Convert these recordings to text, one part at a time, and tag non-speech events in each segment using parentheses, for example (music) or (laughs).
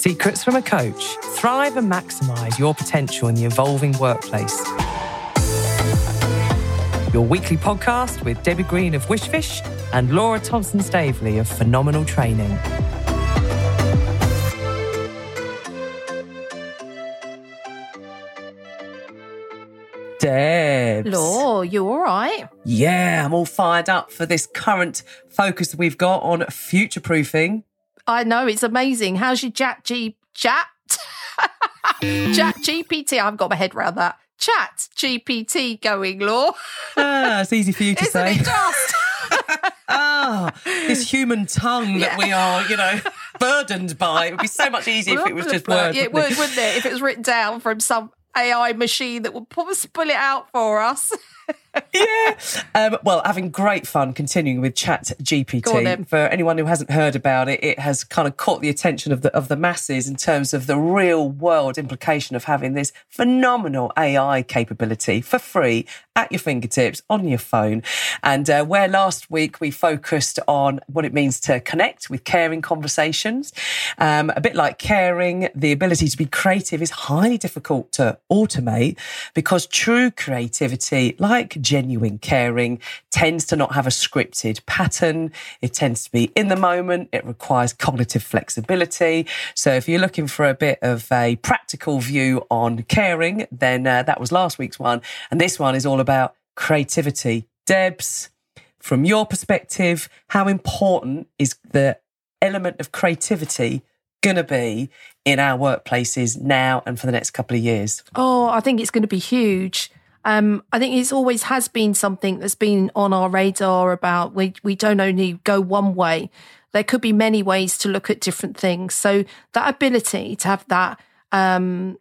Secrets from a Coach. Thrive and maximize your potential in the evolving workplace. Your weekly podcast with Debbie Green of Wishfish and Laura Thompson Staveley of Phenomenal Training. Debs. Law, you all right? Yeah, I'm all fired up for this current focus we've got on future proofing. I know it's amazing. How's your chat G chat? (laughs) chat GPT. I've got my head around that. Chat GPT going, Law. Ah, it's easy for you to (laughs) Isn't say. it just? (laughs) Ah, this human tongue that we are, you know, burdened by. It would be so much easier if it was just words. Yeah, it wouldn't would, wouldn't it? If it was written down from some AI machine that would probably spell it out for us. Yeah. (laughs) Um, well, having great fun continuing with Chat Go on. GPT. For anyone who hasn't heard about it, it has kind of caught the attention of the of the masses in terms of the real world implication of having this phenomenal AI capability for free at your fingertips on your phone. And uh, where last week we focused on what it means to connect with caring conversations, um, a bit like caring, the ability to be creative is highly difficult to automate because true creativity, like genuine caring, tends to not have a scripted pattern. It tends to be in the moment. It requires cognitive flexibility. So if you're looking for a bit of a practical view on caring, then uh, that was last week's one. And this one is all about creativity. Debs, from your perspective, how important is the element of creativity going to be in our workplaces now and for the next couple of years? Oh, I think it's going to be huge. Um, I think it's always has been something that's been on our radar about we we don't only go one way. There could be many ways to look at different things. So that ability to have that um,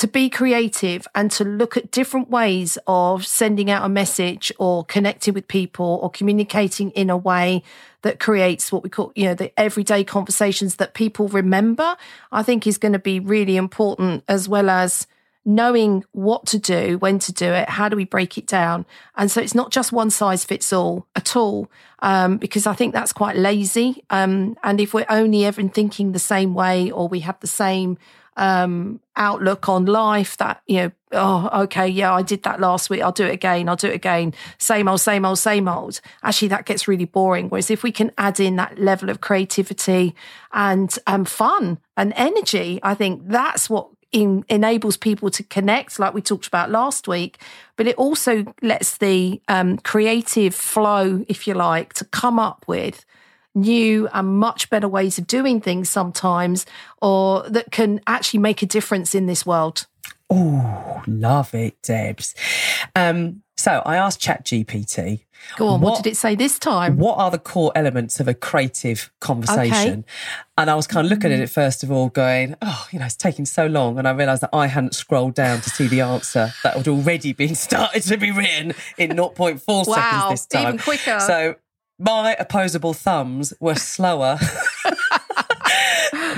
to be creative and to look at different ways of sending out a message or connecting with people or communicating in a way that creates what we call, you know, the everyday conversations that people remember, I think is going to be really important as well as knowing what to do, when to do it, how do we break it down? And so it's not just one size fits all at all, um, because I think that's quite lazy. Um, and if we're only ever thinking the same way or we have the same um, outlook on life that, you know, oh, okay, yeah, I did that last week. I'll do it again. I'll do it again. Same old, same old, same old. Actually, that gets really boring. Whereas if we can add in that level of creativity and um, fun and energy, I think that's what in, enables people to connect, like we talked about last week. But it also lets the um, creative flow, if you like, to come up with new and much better ways of doing things sometimes, or that can actually make a difference in this world. Oh, love it, Debs. Um, so I asked ChatGPT. Go on, what, what, did it say this time? What are the core elements of a creative conversation? Okay. And I was kind of looking at it first of all, going, oh, you know, it's taking so long. And I realised that I hadn't scrolled down to see the answer that had already been (laughs) started to be written in (laughs) 0.4 wow, seconds this time. Even quicker. So my opposable thumbs were slower (laughs)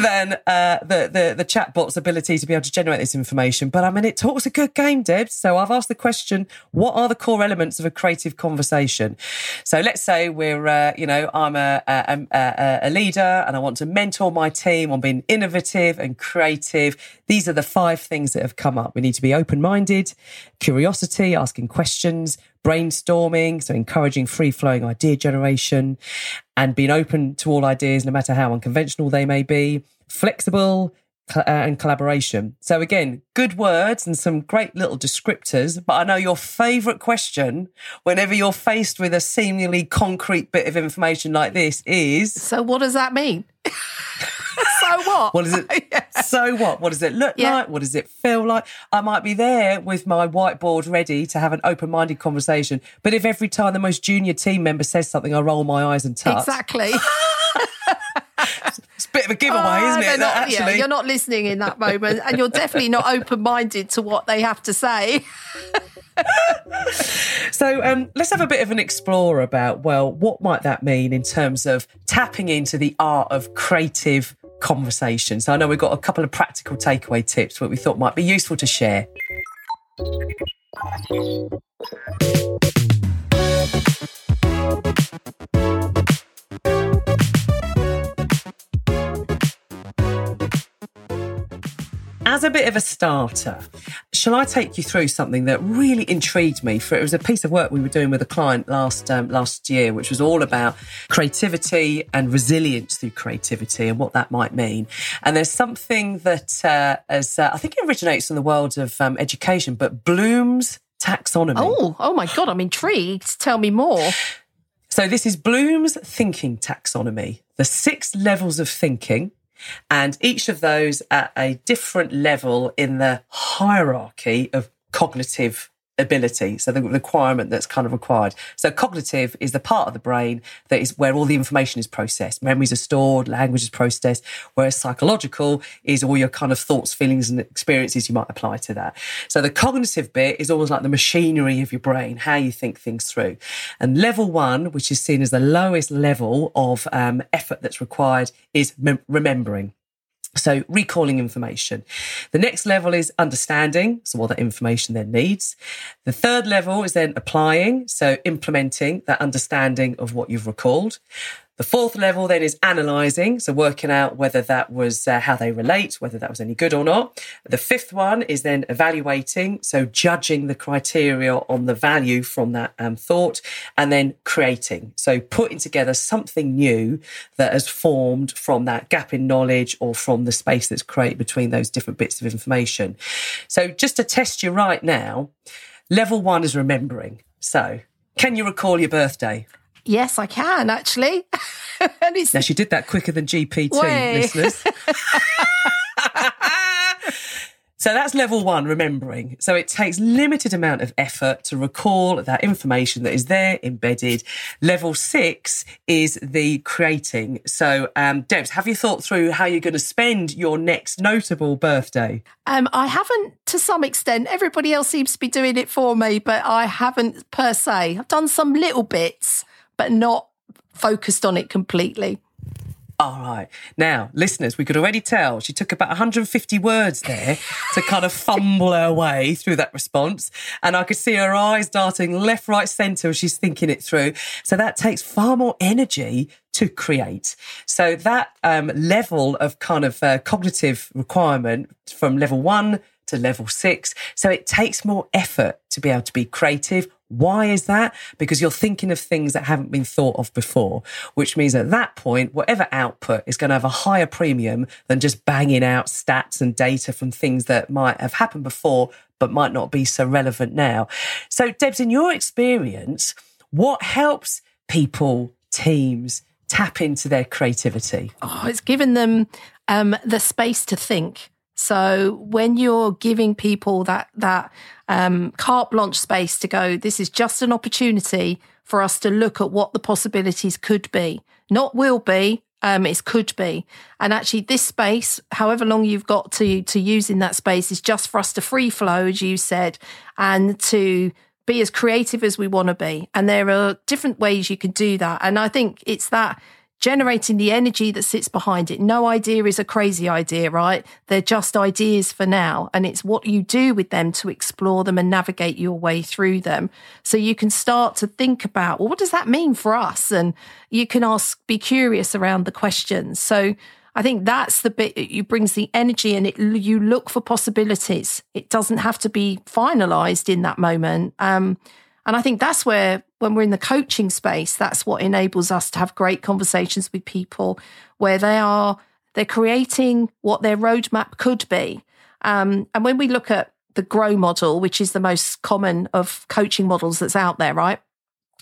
than uh, the, the the chatbot's ability to be able to generate this information. But I mean, it talks a good game, Deb. So I've asked the question: What are the core elements of a creative conversation? So let's say we're, uh, you know, I'm a, a, a, a leader and I want to mentor my team on being innovative and creative. These are the five things that have come up. We need to be open minded, curiosity, asking questions, brainstorming, so encouraging free flowing idea generation and being open to all ideas, no matter how unconventional they may be, flexible, uh, and collaboration. So again, good words and some great little descriptors. But I know your favourite question, whenever you're faced with a seemingly concrete bit of information like this, is so. What does that mean? (laughs) (laughs) so what? What is it? (laughs) yeah. So what? What does it look Yeah. like? What does it feel like? I might be there with my whiteboard ready to have an open-minded conversation, but if every time the most junior team member says something, I roll my eyes and tut, Exactly. (laughs) it's a bit of a giveaway, Ah, isn't it? not- that yeah, actually, you're not listening in that moment, and you're definitely not open-minded to what they have to say. So um, let's have a bit of an explore about, well, what might that mean in terms of tapping into the art of creative conversation? So I know we've got a couple of practical takeaway tips that we thought might be useful to share. as a bit of a starter, shall I take you through something that really intrigued me? For it was a piece of work we were doing with a client last um, last year, which was all about creativity and resilience through creativity and what that might mean. And there's something that, uh, as uh, I think it originates in the world of um, education, but Bloom's taxonomy. Oh, oh my god, I'm intrigued. Tell me more. So this is Bloom's thinking taxonomy, the six levels of thinking and each of those at a different level in the hierarchy of cognitive ability. So the requirement that's kind of required. So cognitive is the part of the brain that is where all the information is processed. Memories are stored, language is processed, whereas psychological is all your kind of thoughts, feelings and experiences you might apply to that. So the cognitive bit is almost like the machinery of your brain, how you think things through. And level one, which is seen as the lowest level of um, effort that's required, is mem- remembering. So recalling information. The next level is understanding. So what that information then needs. The third level is then applying. So implementing that understanding of what you've recalled. The fourth level then is analysing, so working out whether that was uh, how they relate, whether that was any good or not. The fifth one is then evaluating, so judging the criteria on the value from that um, thought, and then creating, so putting together something new that has formed from that gap in knowledge or from the space that's created between those different bits of information. So just to test you right now, level one is remembering. So can you recall your birthday? Yes, I can actually. (laughs) now she did that quicker than GPT, Way. listeners. (laughs) So that's level one, remembering. So it takes limited amount of effort to recall that information that is there embedded. Level six is the creating. So, um, Debs, have you thought through how you're going to spend your next notable birthday? Um, I haven't to some extent. Everybody else seems to be doing it for me, but I haven't per se. I've done some little bits but not focused on it completely. All right. Now, listeners, we could already tell she took about 150 words there to kind of fumble her way through that response. And I could see her eyes darting left, right, centre as she's thinking it through. So that takes far more energy to create. So that um, level of kind of uh, cognitive requirement from level one to level six. So it takes more effort to be able to be creative why is that? Because you're thinking of things that haven't been thought of before, which means at that point, whatever output is going to have a higher premium than just banging out stats and data from things that might have happened before, but might not be so relevant now. So, Debs, in your experience, what helps people, teams, tap into their creativity? Oh, it's given them um, the space to think. So when you're giving people that that um, carte blanche space to go, this is just an opportunity for us to look at what the possibilities could be, not will be. Um, it could be, and actually, this space, however long you've got to to use in that space, is just for us to free flow, as you said, and to be as creative as we want to be. And there are different ways you can do that. And I think it's that generating the energy that sits behind it. No idea is a crazy idea, right? They're just ideas for now. And it's what you do with them to explore them and navigate your way through them. So you can start to think about, well, what does that mean for us? And you can ask, be curious around the questions. So I think that's the bit that brings the energy and it, you look for possibilities. It doesn't have to be finalized in that moment. Um, and I think that's where, when we're in the coaching space, that's what enables us to have great conversations with people where they are, they're creating what their roadmap could be. Um, and when we look at the grow model, which is the most common of coaching models that's out there, right?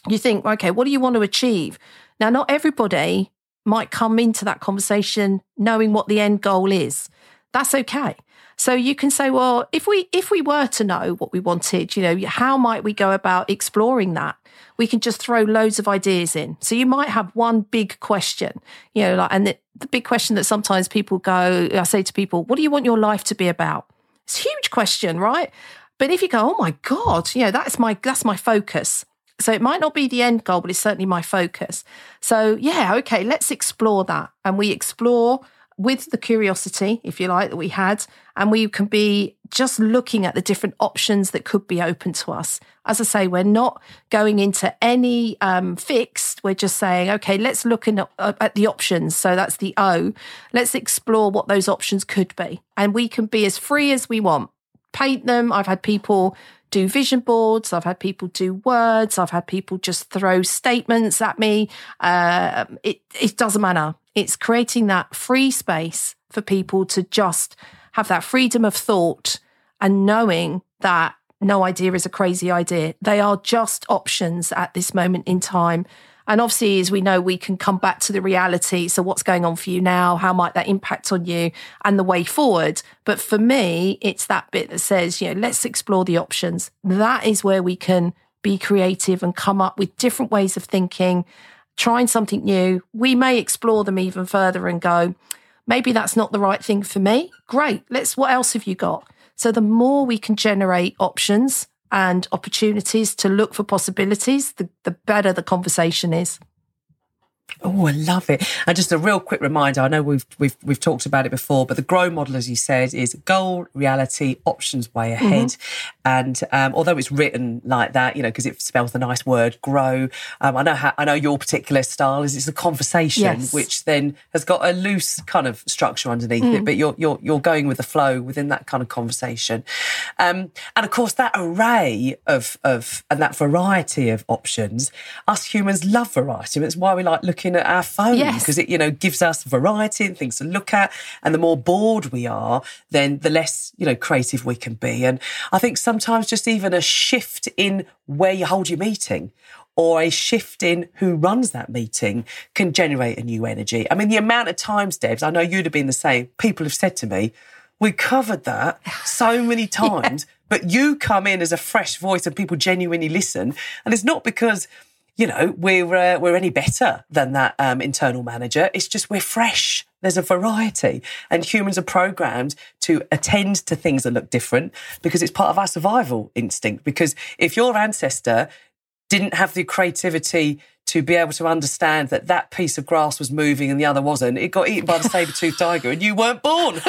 You think, okay, what do you want to achieve? Now, not everybody might come into that conversation knowing what the end goal is. That's okay. So you can say, well, if we if we were to know what we wanted, you know, how might we go about exploring that? We can just throw loads of ideas in. So you might have one big question, you know, like, and the, the big question that sometimes people go, I say to people, what do you want your life to be about? It's a huge question, right? But if you go, oh my God, you know, that's my that's my focus. So it might not be the end goal, but it's certainly my focus. So yeah, okay, let's explore that. And we explore with the curiosity, if you like, that we had, and we can be just looking at the different options that could be open to us. As I say, we're not going into any um, fixed. We're just saying, okay, let's look in, uh, at the options. So that's the O. Let's explore what those options could be, and we can be as free as we want. Paint them. I've had people do vision boards. I've had people do words. I've had people just throw statements at me. Uh, it, it doesn't matter. It's creating that free space for people to just have that freedom of thought and knowing that no idea is a crazy idea. They are just options at this moment in time. And obviously, as we know, we can come back to the reality. So, what's going on for you now? How might that impact on you and the way forward? But for me, it's that bit that says, you know, let's explore the options. That is where we can be creative and come up with different ways of thinking, trying something new. We may explore them even further and go, maybe that's not the right thing for me. Great. Let's, what else have you got? So, the more we can generate options, and opportunities to look for possibilities, the, the better the conversation is. Oh, I love it. And just a real quick reminder, I know we've we've we've talked about it before, but the grow model, as you said, is goal, reality, options way mm-hmm. ahead. Mm-hmm. And um, although it's written like that, you know, because it spells the nice word grow, um, I know how I know your particular style is it's a conversation yes. which then has got a loose kind of structure underneath mm. it, but you're you're you're going with the flow within that kind of conversation. Um, and of course that array of of and that variety of options, us humans love variety. It's why we like looking looking at our phone because yes. it, you know, gives us variety and things to look at. And the more bored we are, then the less, you know, creative we can be. And I think sometimes just even a shift in where you hold your meeting or a shift in who runs that meeting can generate a new energy. I mean, the amount of times, Debs, I know you'd have been the same. People have said to me, we covered that so many (laughs) times, yeah. but you come in as a fresh voice and people genuinely listen. And it's not because you know, we're uh, we're any better than that um, internal manager. It's just we're fresh. There's a variety, and humans are programmed to attend to things that look different because it's part of our survival instinct. Because if your ancestor didn't have the creativity to be able to understand that that piece of grass was moving and the other wasn't. It got eaten by the saber-toothed tiger and you weren't born.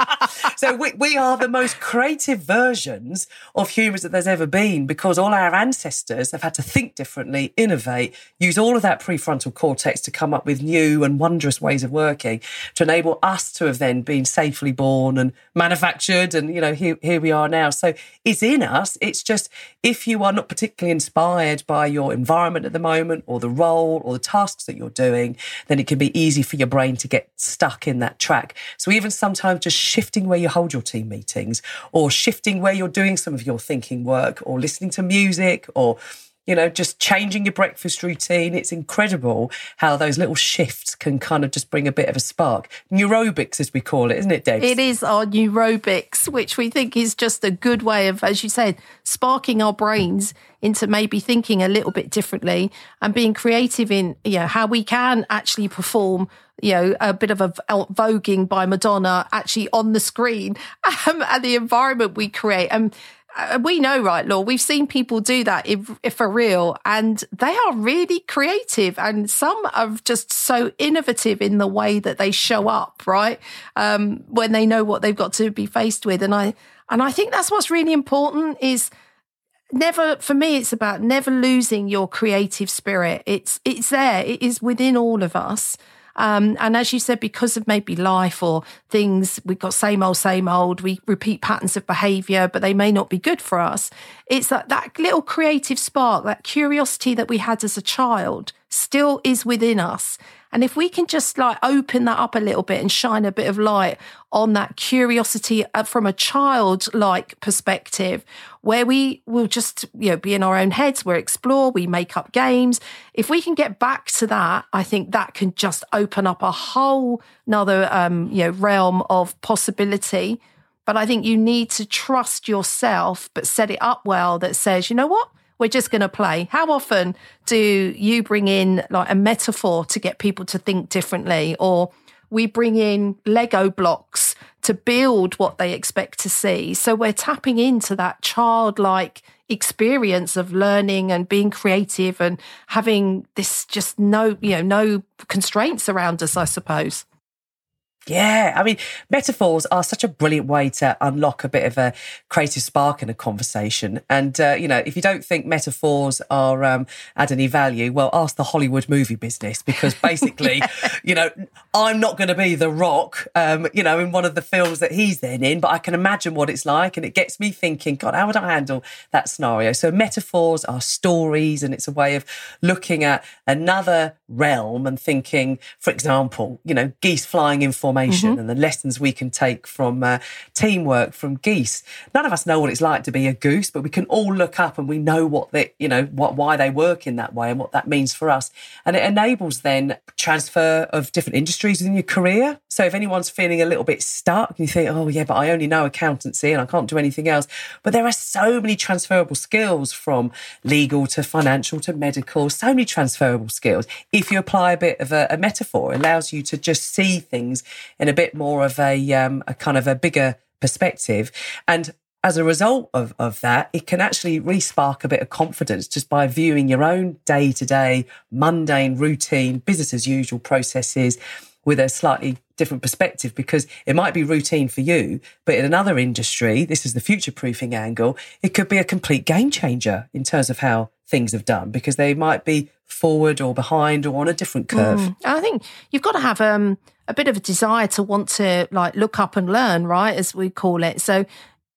(laughs) so we, we are the most creative versions of humans that there's ever been because all our ancestors have had to think differently, innovate, use all of that prefrontal cortex to come up with new and wondrous ways of working to enable us to have then been safely born and manufactured. And, you know, here, here we are now. So it's in us. It's just if you are not particularly inspired by your environment at the moment or the role or the tasks that you're doing, then it can be easy for your brain to get stuck in that track. So even sometimes just shifting where you hold your team meetings or shifting where you're doing some of your thinking work or listening to music or you know, just changing your breakfast routine. It's incredible how those little shifts can kind of just bring a bit of a spark. Neurobics, as we call it, isn't it, Dave? It is our neurobics, which we think is just a good way of, as you said, sparking our brains into maybe thinking a little bit differently and being creative in, you know, how we can actually perform you know, a bit of a voguing by Madonna actually on the screen (laughs) um, and the environment we create. And we know, right, Law? We've seen people do that if, if for real, and they are really creative, and some are just so innovative in the way that they show up, right? Um, when they know what they've got to be faced with, and I and I think that's what's really important is never for me it's about never losing your creative spirit it's it's there it is within all of us um, and as you said, because of maybe life or things, we've got same old, same old, we repeat patterns of behavior, but they may not be good for us. It's that, that little creative spark, that curiosity that we had as a child still is within us. And if we can just like open that up a little bit and shine a bit of light on that curiosity uh, from a childlike perspective, where we will just, you know, be in our own heads, we explore, we make up games. If we can get back to that, I think that can just open up a whole another, um, you know, realm of possibility. But I think you need to trust yourself, but set it up well that says, you know what? We're just going to play. How often do you bring in like a metaphor to get people to think differently or we bring in Lego blocks to build what they expect to see. So we're tapping into that childlike experience of learning and being creative and having this just no, you know, no constraints around us, I suppose. Yeah, I mean, metaphors are such a brilliant way to unlock a bit of a creative spark in a conversation. And, uh, you know, if you don't think metaphors are um, add any value, well, ask the Hollywood movie business because (laughs) basically, yeah. you know, I'm not going to be The Rock, um, you know, in one of the films that he's then in, but I can imagine what it's like. And it gets me thinking, God, how would I handle that scenario? So metaphors are stories and it's a way of looking at another realm and thinking, for example, you know, geese flying in formation mm-hmm. and the lessons we can take from uh, teamwork from geese. None of us know what it's like to be a goose, but we can all look up and we know what they, you know, what why they work in that way and what that means for us. And it enables then transfer of different industries in your career. So if anyone's feeling a little bit stuck, you think, oh yeah, but I only know accountancy and I can't do anything else. But there are so many transferable skills from legal to financial to medical, so many transferable skills. If you apply a bit of a, a metaphor, it allows you to just see things in a bit more of a, um, a kind of a bigger perspective. And as a result of, of that, it can actually really spark a bit of confidence just by viewing your own day to day, mundane, routine, business as usual processes with a slightly different perspective because it might be routine for you, but in another industry, this is the future proofing angle, it could be a complete game changer in terms of how things have done because they might be forward or behind or on a different curve. Mm. I think you've got to have um, a bit of a desire to want to like look up and learn, right? As we call it. So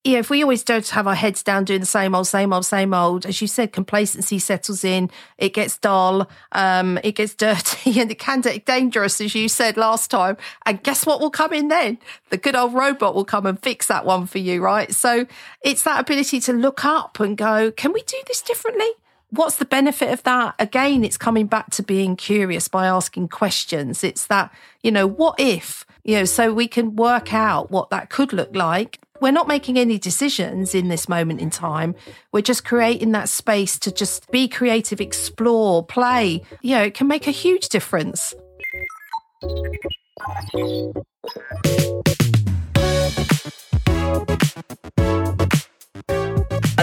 yeah, if we always don't have our heads down doing the same old, same old, same old, as you said, complacency settles in, it gets dull, um, it gets dirty, (laughs) and it can get dangerous, as you said last time. And guess what will come in then? The good old robot will come and fix that one for you, right? So it's that ability to look up and go, can we do this differently? What's the benefit of that? Again, it's coming back to being curious by asking questions. It's that, you know, what if? You know, so we can work out what that could look like we're not making any decisions in this moment in time. We're just creating that space to just be creative, explore, play. You know, it can make a huge difference.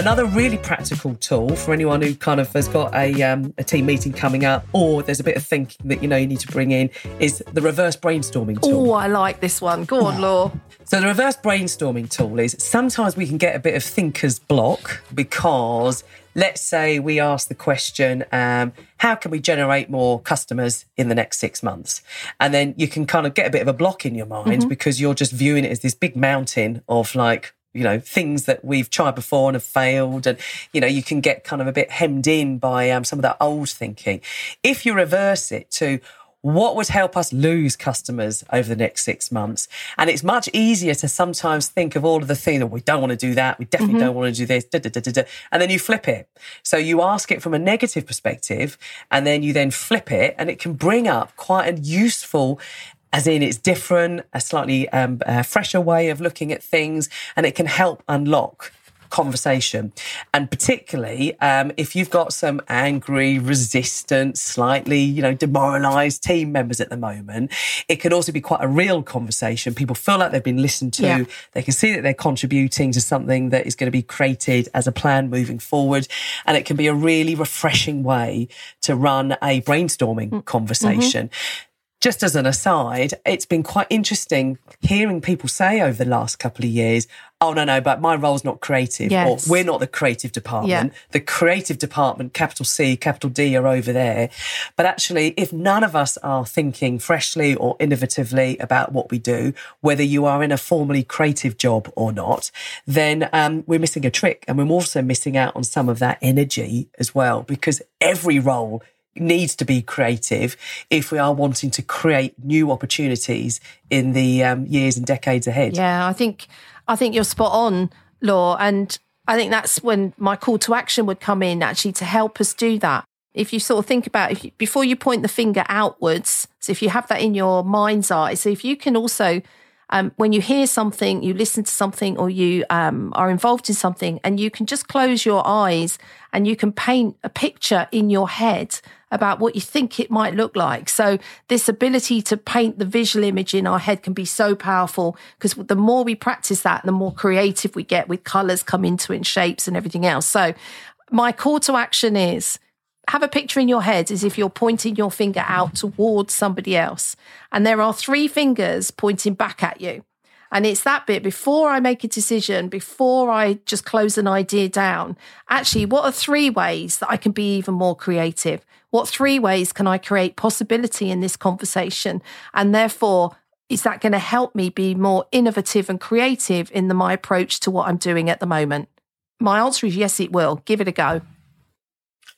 Another really practical tool for anyone who kind of has got a, um, a team meeting coming up or there's a bit of thinking that you know you need to bring in is the reverse brainstorming tool. Oh, I like this one. Go on, Law. So the reverse brainstorming tool is sometimes we can get a bit of thinker's block because let's say we ask the question, um, how can we generate more customers in the next six months? And then you can kind of get a bit of a block in your mind mm-hmm. because you're just viewing it as this big mountain of like you know things that we've tried before and have failed and you know you can get kind of a bit hemmed in by um, some of that old thinking if you reverse it to what would help us lose customers over the next six months? And it's much easier to sometimes think of all of the things that we don't want to do that, we definitely mm-hmm. don't want to do this, da, da, da, and then you flip it. So you ask it from a negative perspective, and then you then flip it, and it can bring up quite a useful as in it's different, a slightly um, a fresher way of looking at things, and it can help unlock conversation. And particularly um, if you've got some angry, resistant, slightly, you know, demoralized team members at the moment, it can also be quite a real conversation. People feel like they've been listened to. Yeah. They can see that they're contributing to something that is going to be created as a plan moving forward. And it can be a really refreshing way to run a brainstorming mm. conversation. Mm-hmm just as an aside, it's been quite interesting hearing people say over the last couple of years, oh, no, no, but my role's not creative. Yes. Or we're not the creative department. Yeah. The creative department, capital C, capital D, are over there. But actually, if none of us are thinking freshly or innovatively about what we do, whether you are in a formally creative job or not, then um, we're missing a trick. And we're also missing out on some of that energy as well, because every role needs to be creative if we are wanting to create new opportunities in the um, years and decades ahead. Yeah, I think I think you're spot on, Law, and I think that's when my call to action would come in actually to help us do that. If you sort of think about if you, before you point the finger outwards, so if you have that in your mind's eye, so if you can also um, when you hear something, you listen to something, or you um, are involved in something, and you can just close your eyes and you can paint a picture in your head about what you think it might look like. So this ability to paint the visual image in our head can be so powerful because the more we practice that, the more creative we get with colors come into it and shapes and everything else. So my call to action is have a picture in your head as if you're pointing your finger out towards somebody else. And there are three fingers pointing back at you. And it's that bit before I make a decision, before I just close an idea down. Actually, what are three ways that I can be even more creative? What three ways can I create possibility in this conversation? And therefore, is that going to help me be more innovative and creative in the, my approach to what I'm doing at the moment? My answer is yes, it will. Give it a go.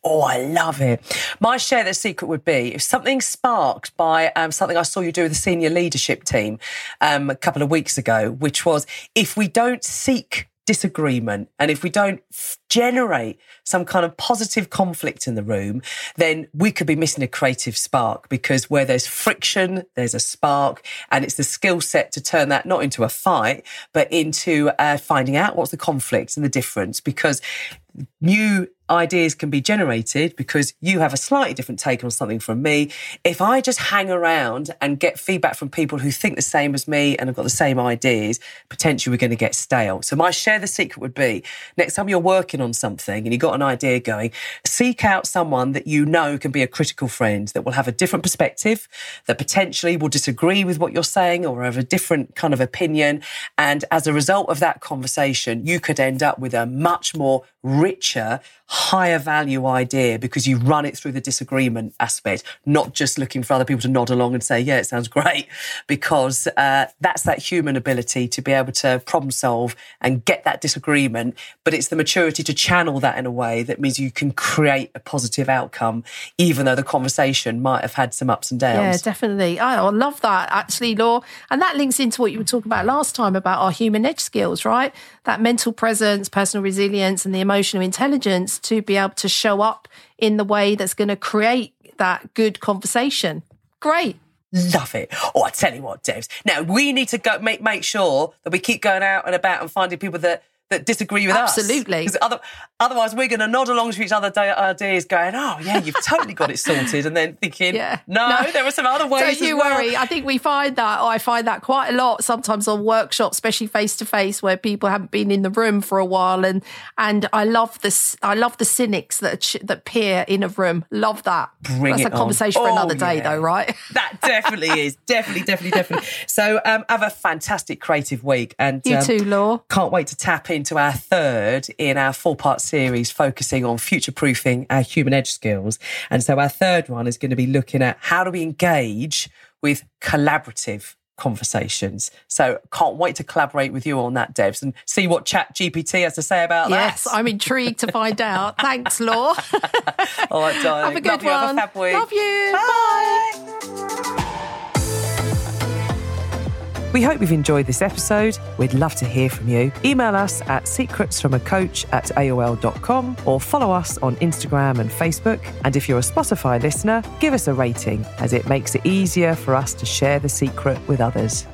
Oh, I love it. My share the secret would be if something sparked by um, something I saw you do with the senior leadership team um, a couple of weeks ago, which was if we don't seek disagreement. And if we don't generate some kind of positive conflict in the room, then we could be missing a creative spark because where there's friction, there's a spark. And it's the skill set to turn that not into a fight, but into uh, finding out what's the conflict and the difference. Because new ideas can be generated because you have a slightly different take on something from me. If I just hang around and get feedback from people who think the same as me and have got the same ideas, potentially we're going to get stale. So my share the secret would be next time you're working on something and you've got an idea going, seek out someone that you know can be a critical friend that will have a different perspective, that potentially will disagree with what you're saying or have a different kind of opinion. And as a result of that conversation, you could end up with a much more richer, higher value idea because you run it through the disagreement aspect, not just looking for other people to nod along and say, yeah, it sounds great, (laughs) because uh, that's that human ability to be able to problem solve and get that disagreement. But it's the maturity to channel that in a way that means you can create a positive outcome, even though the conversation might have had some ups and downs. Yeah, definitely. I, I love that actually, Law. And that links into what you were talking about last time about our human edge skills, right? That mental presence, personal resilience, and the emotional intelligence to be able to show up in the way that's going to create that good conversation. Great. Love it. Oh, I tell you what, Debs. Now we need to go make make sure that we keep going out and about and finding people that that disagree with Absolutely. us. Absolutely. Otherwise, we're going to nod along to each other ideas, going, "Oh, yeah, you've totally got it sorted," and then thinking, yeah. no, no, there are some other ways." Don't you well. worry. I think we find that. I find that quite a lot sometimes on workshops, especially face to face, where people haven't been in the room for a while, and and I love this. I love the cynics that that peer in a room. Love that. Bring That's a conversation on. for another oh, day, yeah. though, right? (laughs) That definitely is. Definitely, definitely, definitely. So, um, have a fantastic creative week, and you um, too, Law. Can't wait to tap into our third in our four part series focusing on future proofing our human edge skills. And so our third one is going to be looking at how do we engage with collaborative conversations. So can't wait to collaborate with you on that, Debs, and see what Chat GPT has to say about yes, that. Yes, I'm intrigued to find out. Thanks, Law. (laughs) All right, darling. Have a good Love one. You. Have a. Love you. Bye. We hope you've enjoyed this episode. We'd love to hear from you. Email us at secretsfromacoach at aol.com or follow us on Instagram and Facebook. And if you're a Spotify listener, give us a rating as it makes it easier for us to share the secret with others.